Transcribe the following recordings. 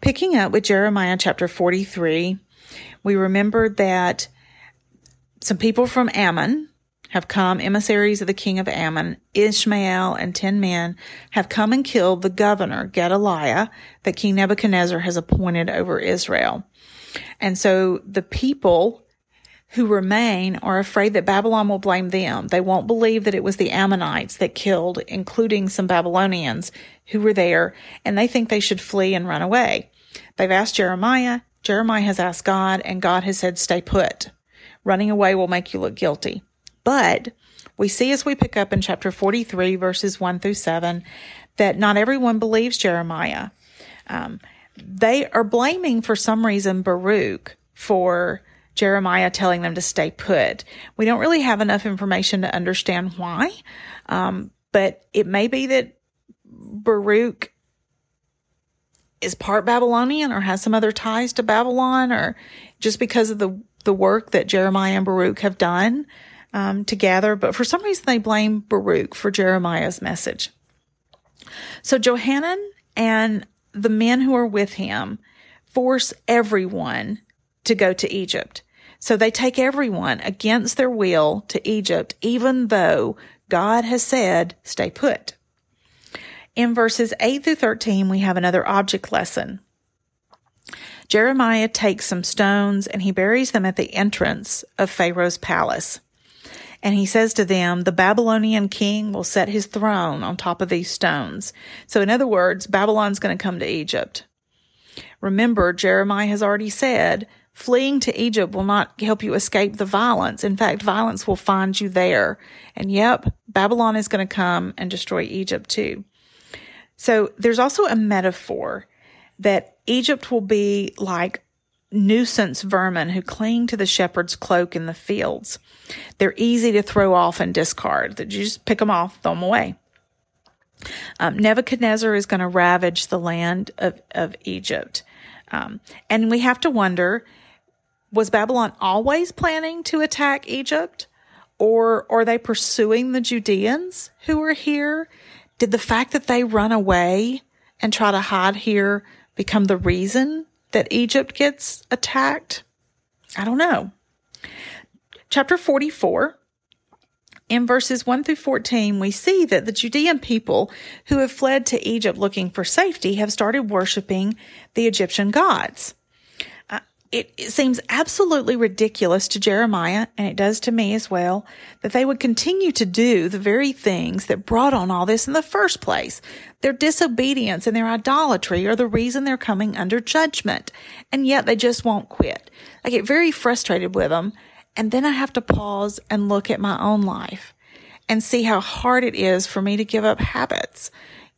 Picking up with Jeremiah chapter 43, we remember that some people from Ammon have come, emissaries of the king of Ammon, Ishmael and ten men have come and killed the governor, Gedaliah, that King Nebuchadnezzar has appointed over Israel. And so the people who remain are afraid that Babylon will blame them. They won't believe that it was the Ammonites that killed, including some Babylonians who were there, and they think they should flee and run away. They've asked Jeremiah. Jeremiah has asked God, and God has said, stay put. Running away will make you look guilty. But we see as we pick up in chapter 43, verses 1 through 7, that not everyone believes Jeremiah. Um, they are blaming for some reason Baruch for Jeremiah telling them to stay put. We don't really have enough information to understand why, um, but it may be that Baruch is part Babylonian or has some other ties to Babylon, or just because of the the work that Jeremiah and Baruch have done um, together. But for some reason, they blame Baruch for Jeremiah's message. So Johanan and the men who are with him force everyone to go to Egypt. So they take everyone against their will to Egypt, even though God has said, stay put. In verses 8 through 13, we have another object lesson. Jeremiah takes some stones and he buries them at the entrance of Pharaoh's palace. And he says to them, the Babylonian king will set his throne on top of these stones. So in other words, Babylon's going to come to Egypt. Remember, Jeremiah has already said, fleeing to Egypt will not help you escape the violence. In fact, violence will find you there. And yep, Babylon is going to come and destroy Egypt too. So there's also a metaphor that Egypt will be like nuisance vermin who cling to the shepherd's cloak in the fields. They're easy to throw off and discard. That You just pick them off, throw them away. Um, Nebuchadnezzar is going to ravage the land of, of Egypt. Um, and we have to wonder, was Babylon always planning to attack Egypt? Or are they pursuing the Judeans who are here? Did the fact that they run away and try to hide here become the reason that Egypt gets attacked? I don't know. Chapter 44, in verses 1 through 14, we see that the Judean people who have fled to Egypt looking for safety have started worshiping the Egyptian gods. It seems absolutely ridiculous to Jeremiah, and it does to me as well, that they would continue to do the very things that brought on all this in the first place. Their disobedience and their idolatry are the reason they're coming under judgment. And yet they just won't quit. I get very frustrated with them. And then I have to pause and look at my own life and see how hard it is for me to give up habits.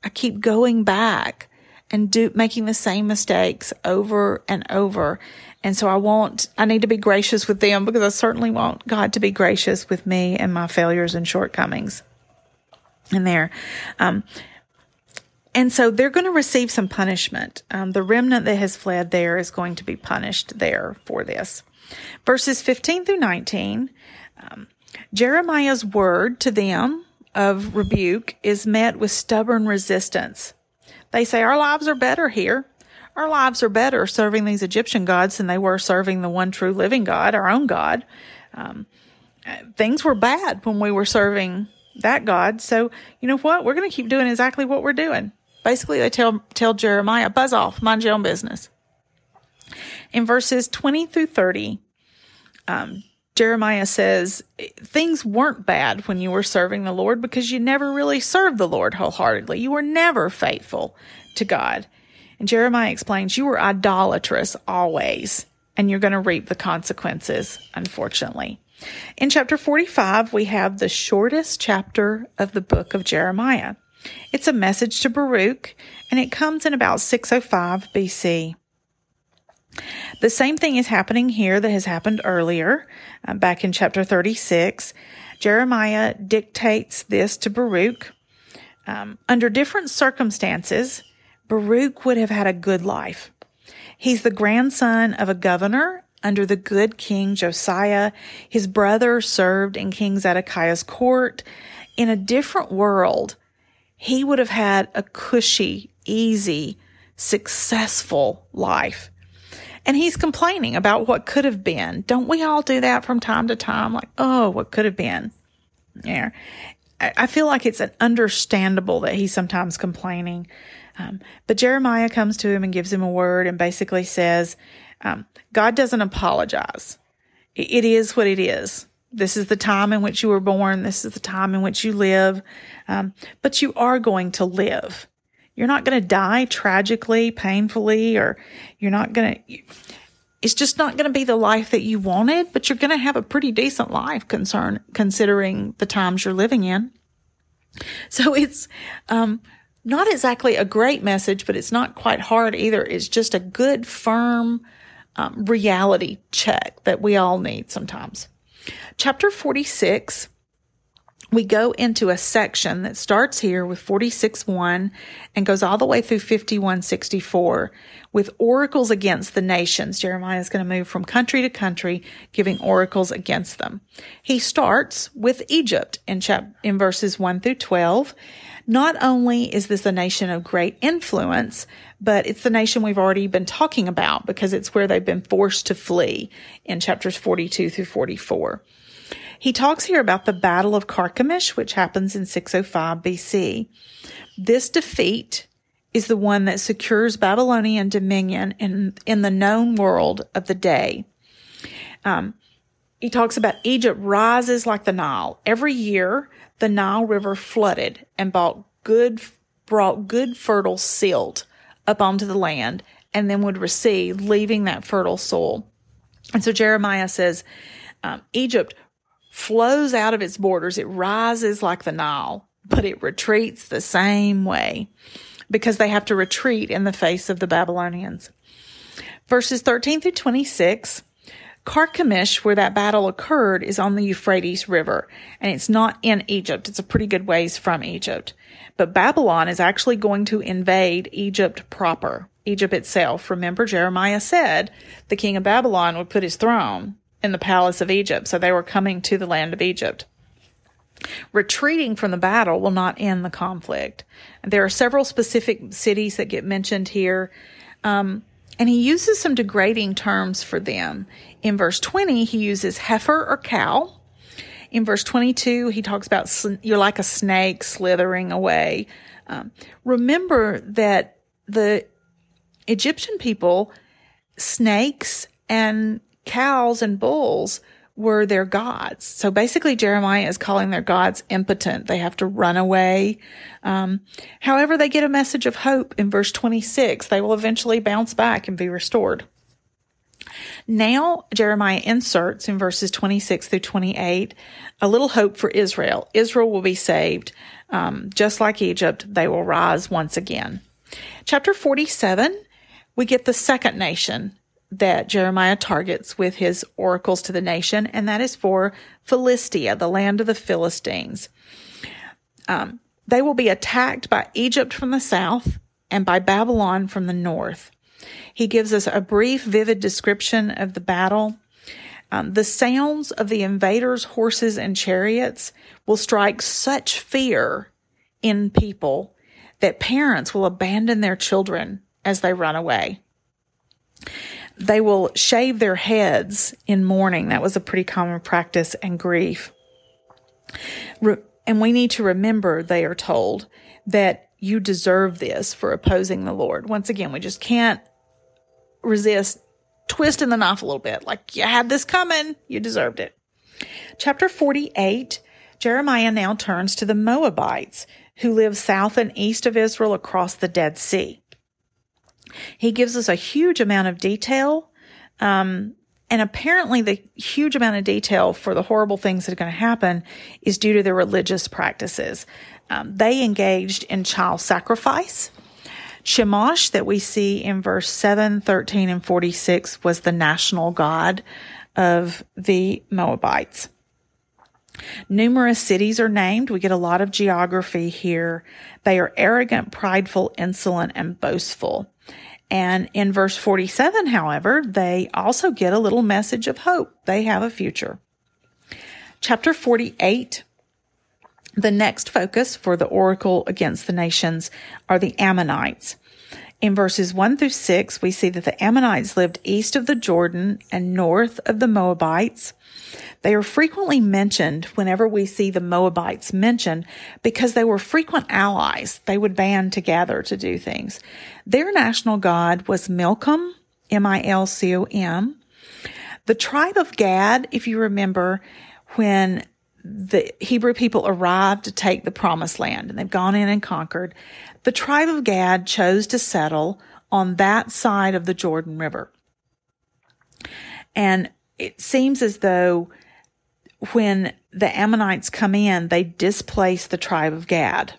I keep going back and do making the same mistakes over and over. And so I want, I need to be gracious with them because I certainly want God to be gracious with me and my failures and shortcomings in there. Um, and so they're going to receive some punishment. Um, the remnant that has fled there is going to be punished there for this. Verses 15 through 19, um, Jeremiah's word to them of rebuke is met with stubborn resistance. They say, Our lives are better here. Our lives are better serving these Egyptian gods than they were serving the one true living God, our own God. Um, things were bad when we were serving that God. So, you know what? We're going to keep doing exactly what we're doing. Basically, they tell, tell Jeremiah, buzz off, mind your own business. In verses 20 through 30, um, Jeremiah says, things weren't bad when you were serving the Lord because you never really served the Lord wholeheartedly. You were never faithful to God. And Jeremiah explains, you were idolatrous always, and you're going to reap the consequences, unfortunately. In chapter 45, we have the shortest chapter of the book of Jeremiah. It's a message to Baruch and it comes in about 605 BC. The same thing is happening here that has happened earlier, uh, back in chapter 36. Jeremiah dictates this to Baruch. Um, under different circumstances, Baruch would have had a good life. He's the grandson of a governor under the good king Josiah. His brother served in King Zedekiah's court. In a different world, he would have had a cushy, easy, successful life. And he's complaining about what could have been. Don't we all do that from time to time? Like, oh, what could have been? Yeah. I feel like it's an understandable that he's sometimes complaining. Um, but Jeremiah comes to him and gives him a word and basically says, um, God doesn't apologize. It is what it is. This is the time in which you were born. This is the time in which you live. Um, but you are going to live. You're not going to die tragically, painfully, or you're not going to, it's just not going to be the life that you wanted, but you're going to have a pretty decent life concern, considering the times you're living in. So it's, um, not exactly a great message, but it's not quite hard either. It's just a good, firm, um, reality check that we all need sometimes. Chapter 46, we go into a section that starts here with 46 1 and goes all the way through 51.64 with oracles against the nations. Jeremiah is going to move from country to country, giving oracles against them. He starts with Egypt in, chap- in verses 1 through 12. Not only is this a nation of great influence, but it's the nation we've already been talking about because it's where they've been forced to flee in chapters 42 through 44. He talks here about the Battle of Carchemish, which happens in 605 BC. This defeat is the one that secures Babylonian dominion in, in the known world of the day. Um, he talks about Egypt rises like the Nile. Every year, the Nile River flooded and brought good, brought good fertile silt up onto the land and then would recede, leaving that fertile soil. And so Jeremiah says, um, Egypt flows out of its borders. It rises like the Nile, but it retreats the same way because they have to retreat in the face of the Babylonians. Verses 13 through 26 Carchemish, where that battle occurred, is on the Euphrates River, and it's not in Egypt. It's a pretty good ways from Egypt. But Babylon is actually going to invade Egypt proper, Egypt itself. Remember, Jeremiah said the king of Babylon would put his throne in the palace of Egypt, so they were coming to the land of Egypt. Retreating from the battle will not end the conflict. There are several specific cities that get mentioned here. Um, and he uses some degrading terms for them. In verse 20, he uses heifer or cow. In verse 22, he talks about you're like a snake slithering away. Um, remember that the Egyptian people, snakes and cows and bulls were their gods. So basically, Jeremiah is calling their gods impotent. They have to run away. Um, however, they get a message of hope in verse 26. They will eventually bounce back and be restored. Now, Jeremiah inserts in verses 26 through 28 a little hope for Israel. Israel will be saved. Um, just like Egypt, they will rise once again. Chapter 47, we get the second nation that Jeremiah targets with his oracles to the nation, and that is for Philistia, the land of the Philistines. Um, they will be attacked by Egypt from the south and by Babylon from the north. He gives us a brief, vivid description of the battle. Um, the sounds of the invaders' horses and chariots will strike such fear in people that parents will abandon their children as they run away they will shave their heads in mourning. That was a pretty common practice and grief. Re- and we need to remember, they are told, that you deserve this for opposing the Lord. Once again, we just can't resist twisting the knife a little bit. Like, you had this coming, you deserved it. Chapter 48, Jeremiah now turns to the Moabites who live south and east of Israel across the Dead Sea. He gives us a huge amount of detail. Um, and apparently, the huge amount of detail for the horrible things that are going to happen is due to their religious practices. Um, they engaged in child sacrifice. Chemosh that we see in verse 7, 13, and 46 was the national god of the Moabites. Numerous cities are named. We get a lot of geography here. They are arrogant, prideful, insolent, and boastful. And in verse 47, however, they also get a little message of hope. They have a future. Chapter 48 the next focus for the oracle against the nations are the Ammonites. In verses 1 through 6, we see that the Ammonites lived east of the Jordan and north of the Moabites. They are frequently mentioned whenever we see the Moabites mentioned because they were frequent allies. They would band together to do things. Their national god was Milcom, M-I-L-C-O-M. The tribe of Gad, if you remember, when the Hebrew people arrived to take the promised land and they've gone in and conquered. The tribe of Gad chose to settle on that side of the Jordan River. And it seems as though when the Ammonites come in, they displace the tribe of Gad.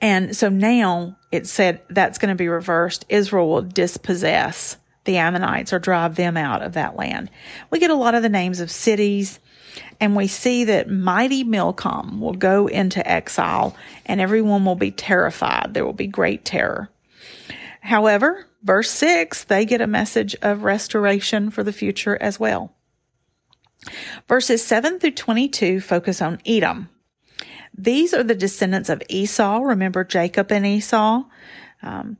And so now it said that's going to be reversed. Israel will dispossess the Ammonites or drive them out of that land. We get a lot of the names of cities and we see that mighty Milcom will go into exile and everyone will be terrified. There will be great terror. However, verse 6, they get a message of restoration for the future as well. Verses 7 through 22 focus on Edom. These are the descendants of Esau. Remember Jacob and Esau? Um,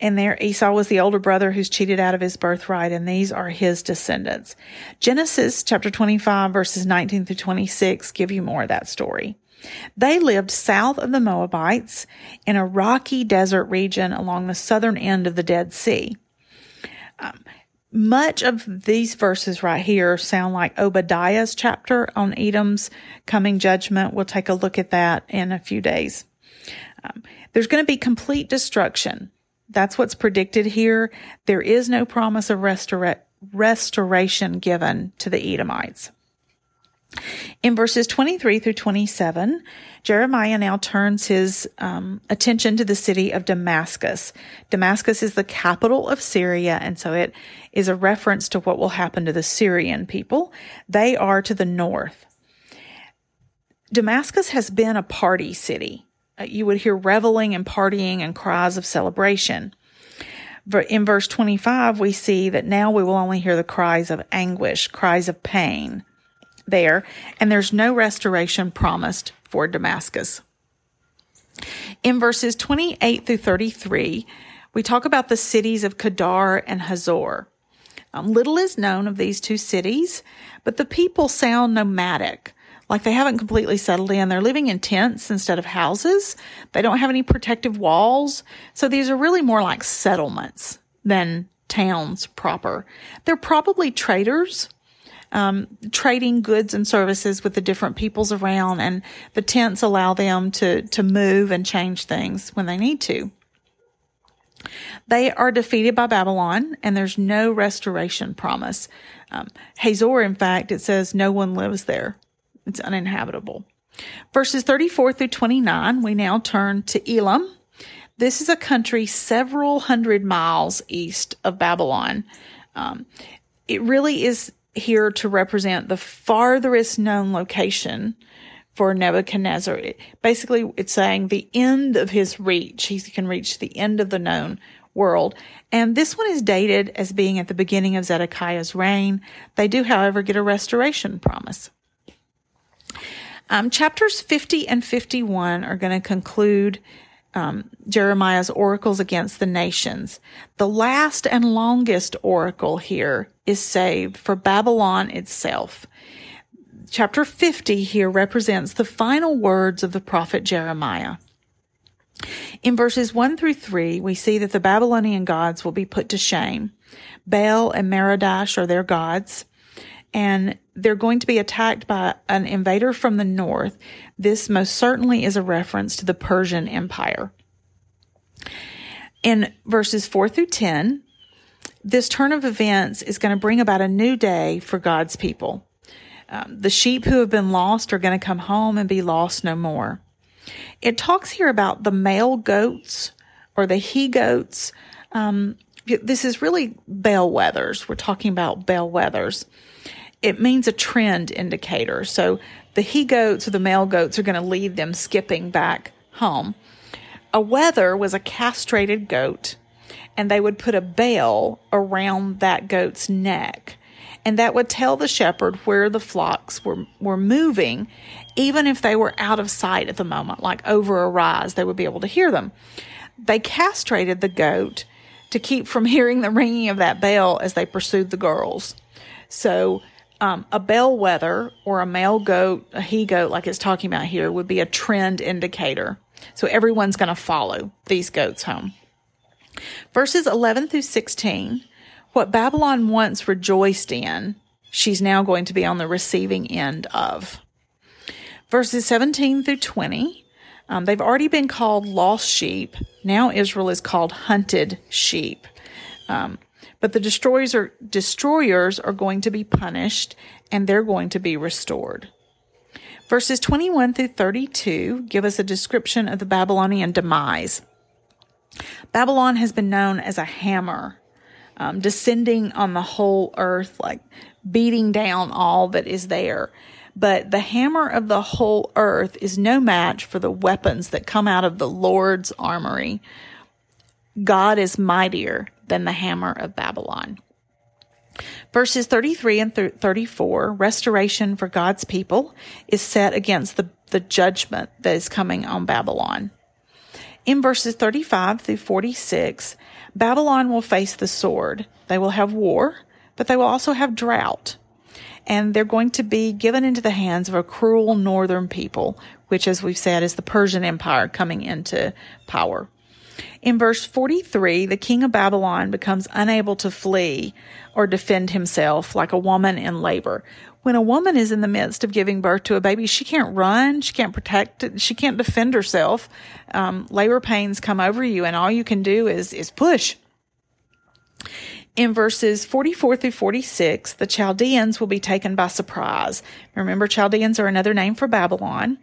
and there Esau was the older brother who's cheated out of his birthright, and these are his descendants. Genesis chapter 25 verses 19 through 26 give you more of that story. They lived south of the Moabites in a rocky desert region along the southern end of the Dead Sea. Um, much of these verses right here sound like Obadiah's chapter on Edom's coming judgment. We'll take a look at that in a few days. Um, there's going to be complete destruction that's what's predicted here. There is no promise of restora- restoration given to the Edomites. In verses 23 through 27, Jeremiah now turns his um, attention to the city of Damascus. Damascus is the capital of Syria, and so it is a reference to what will happen to the Syrian people. They are to the north. Damascus has been a party city. Uh, you would hear reveling and partying and cries of celebration. In verse 25, we see that now we will only hear the cries of anguish, cries of pain there, and there's no restoration promised for Damascus. In verses 28 through 33, we talk about the cities of Kedar and Hazor. Um, little is known of these two cities, but the people sound nomadic. Like they haven't completely settled in. They're living in tents instead of houses. They don't have any protective walls. So these are really more like settlements than towns proper. They're probably traders, um, trading goods and services with the different peoples around and the tents allow them to, to move and change things when they need to. They are defeated by Babylon and there's no restoration promise. Um, Hazor, in fact, it says no one lives there. It's uninhabitable. Verses 34 through 29, we now turn to Elam. This is a country several hundred miles east of Babylon. Um, it really is here to represent the farthest known location for Nebuchadnezzar. It, basically, it's saying the end of his reach. He can reach the end of the known world. And this one is dated as being at the beginning of Zedekiah's reign. They do, however, get a restoration promise. Um, chapters 50 and 51 are going to conclude um, Jeremiah's oracles against the nations. The last and longest oracle here is saved for Babylon itself. Chapter 50 here represents the final words of the prophet Jeremiah. In verses 1 through 3, we see that the Babylonian gods will be put to shame. Baal and Merodach are their gods and they're going to be attacked by an invader from the north. This most certainly is a reference to the Persian Empire. In verses 4 through 10, this turn of events is going to bring about a new day for God's people. Um, the sheep who have been lost are going to come home and be lost no more. It talks here about the male goats or the he goats. Um, this is really bellwethers. We're talking about bellwethers. It means a trend indicator. So the he goats or the male goats are going to lead them skipping back home. A wether was a castrated goat, and they would put a bell around that goat's neck. And that would tell the shepherd where the flocks were, were moving, even if they were out of sight at the moment, like over a rise, they would be able to hear them. They castrated the goat to keep from hearing the ringing of that bell as they pursued the girls. So, um, a bellwether or a male goat, a he goat, like it's talking about here, would be a trend indicator. So everyone's going to follow these goats home. Verses 11 through 16 what Babylon once rejoiced in, she's now going to be on the receiving end of. Verses 17 through 20 um, they've already been called lost sheep. Now Israel is called hunted sheep. Um, but the destroyers are destroyers are going to be punished and they're going to be restored. Verses 21 through 32 give us a description of the Babylonian demise. Babylon has been known as a hammer, um, descending on the whole earth, like beating down all that is there. But the hammer of the whole earth is no match for the weapons that come out of the Lord's armory. God is mightier than the hammer of Babylon. Verses 33 and 34, restoration for God's people is set against the, the judgment that is coming on Babylon. In verses 35 through 46, Babylon will face the sword. They will have war, but they will also have drought and they're going to be given into the hands of a cruel northern people, which, as we've said, is the Persian Empire coming into power. In verse 43, the king of Babylon becomes unable to flee or defend himself like a woman in labor. When a woman is in the midst of giving birth to a baby, she can't run, she can't protect it, she can't defend herself. Um, labor pains come over you, and all you can do is is push in verses 44 through 46, the Chaldeans will be taken by surprise. Remember, Chaldeans are another name for Babylon.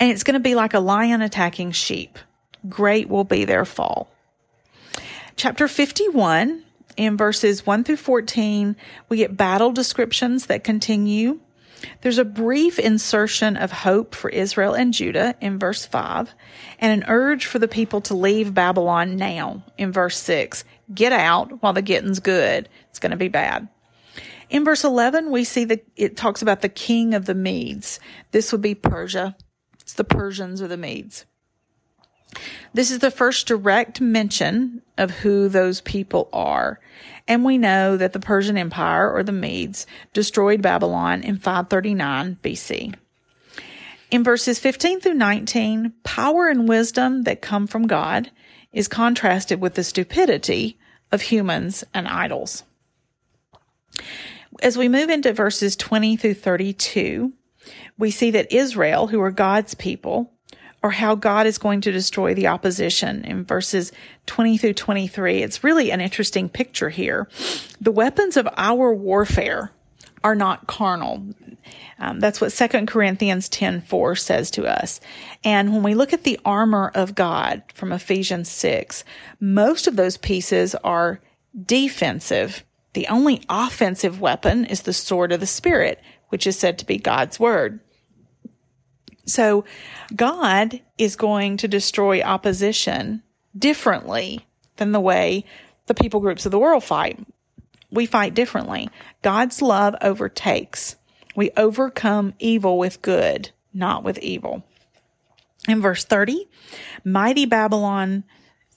And it's going to be like a lion attacking sheep. Great will be their fall. Chapter 51, in verses 1 through 14, we get battle descriptions that continue. There's a brief insertion of hope for Israel and Judah in verse 5, and an urge for the people to leave Babylon now in verse 6 get out while the getting's good. It's going to be bad. In verse 11, we see that it talks about the king of the Medes. This would be Persia. It's the Persians or the Medes. This is the first direct mention of who those people are. And we know that the Persian Empire or the Medes destroyed Babylon in 539 BC. In verses 15 through 19, power and wisdom that come from God is contrasted with the stupidity of humans and idols. As we move into verses 20 through 32, we see that Israel, who are God's people, or how God is going to destroy the opposition in verses 20 through 23. It's really an interesting picture here. The weapons of our warfare are not carnal. Um, that's what 2 Corinthians 10 4 says to us. And when we look at the armor of God from Ephesians 6, most of those pieces are defensive. The only offensive weapon is the sword of the Spirit, which is said to be God's word. So God is going to destroy opposition differently than the way the people groups of the world fight. We fight differently. God's love overtakes. We overcome evil with good, not with evil. In verse 30, mighty Babylon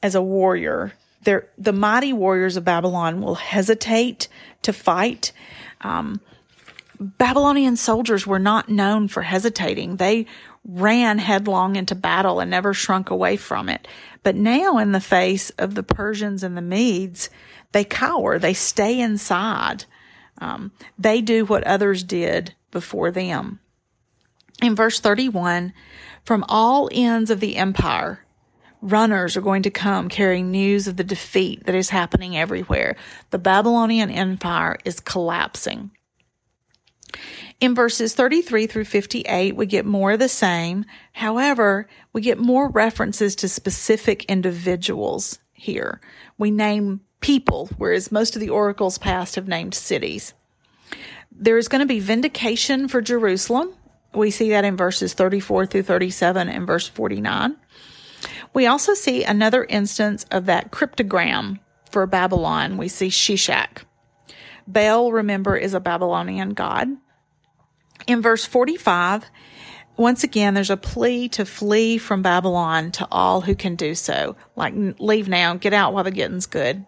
as a warrior, the mighty warriors of Babylon will hesitate to fight. Um, Babylonian soldiers were not known for hesitating. They ran headlong into battle and never shrunk away from it. But now, in the face of the Persians and the Medes, they cower, they stay inside. Um, they do what others did before them. In verse 31, from all ends of the empire, runners are going to come carrying news of the defeat that is happening everywhere. The Babylonian Empire is collapsing. In verses 33 through 58, we get more of the same. However, we get more references to specific individuals here. We name people, whereas most of the oracles past have named cities. There is going to be vindication for Jerusalem. We see that in verses 34 through 37 and verse 49. We also see another instance of that cryptogram for Babylon. We see Sheshach. Baal, remember, is a Babylonian god. In verse 45, once again, there's a plea to flee from Babylon to all who can do so. Like, leave now, get out while the getting's good.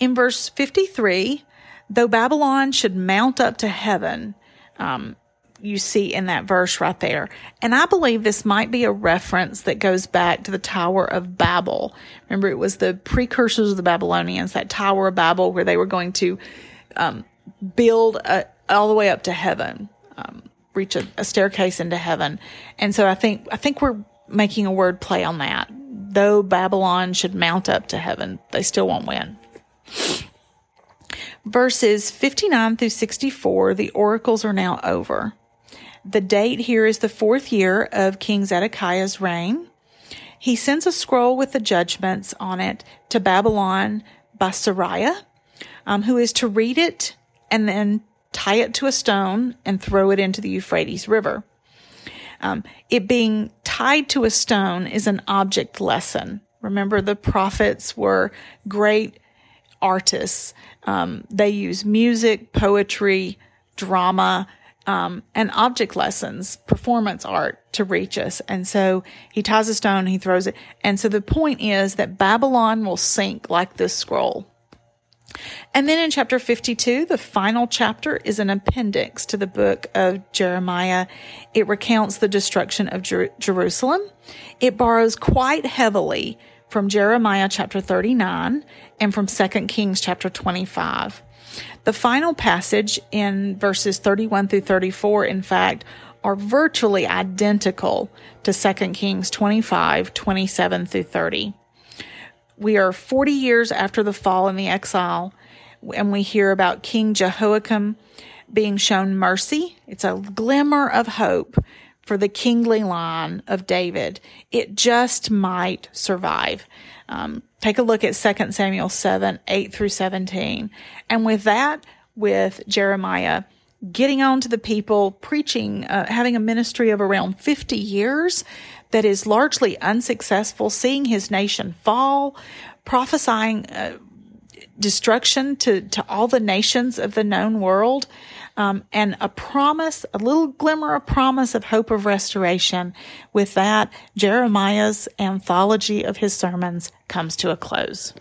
In verse 53, though Babylon should mount up to heaven, um, you see in that verse right there. And I believe this might be a reference that goes back to the Tower of Babel. Remember, it was the precursors of the Babylonians, that Tower of Babel, where they were going to um, build a, all the way up to heaven, um, reach a, a staircase into heaven. And so I think I think we're making a word play on that. Though Babylon should mount up to heaven, they still won't win. Verses 59 through 64, the oracles are now over. The date here is the fourth year of King Zedekiah's reign. He sends a scroll with the judgments on it to Babylon by Seraiah, um, who is to read it and then tie it to a stone and throw it into the Euphrates River. Um, it being tied to a stone is an object lesson. Remember, the prophets were great artists. Um, they use music, poetry, drama, um, and object lessons, performance art to reach us. And so he ties a stone, he throws it. And so the point is that Babylon will sink like this scroll. And then in chapter 52, the final chapter is an appendix to the book of Jeremiah. It recounts the destruction of Jer- Jerusalem. It borrows quite heavily from Jeremiah chapter 39 and from 2 Kings chapter 25. The final passage in verses 31 through 34, in fact, are virtually identical to 2 Kings 25, 27 through 30. We are 40 years after the fall and the exile, and we hear about King Jehoiakim being shown mercy. It's a glimmer of hope for the kingly line of David. It just might survive. Um, take a look at 2 Samuel 7, 8 through 17. And with that, with Jeremiah getting on to the people, preaching, uh, having a ministry of around 50 years that is largely unsuccessful, seeing his nation fall, prophesying uh, destruction to, to all the nations of the known world um, and a promise, a little glimmer of promise of hope of restoration. With that, Jeremiah's anthology of his sermons comes to a close.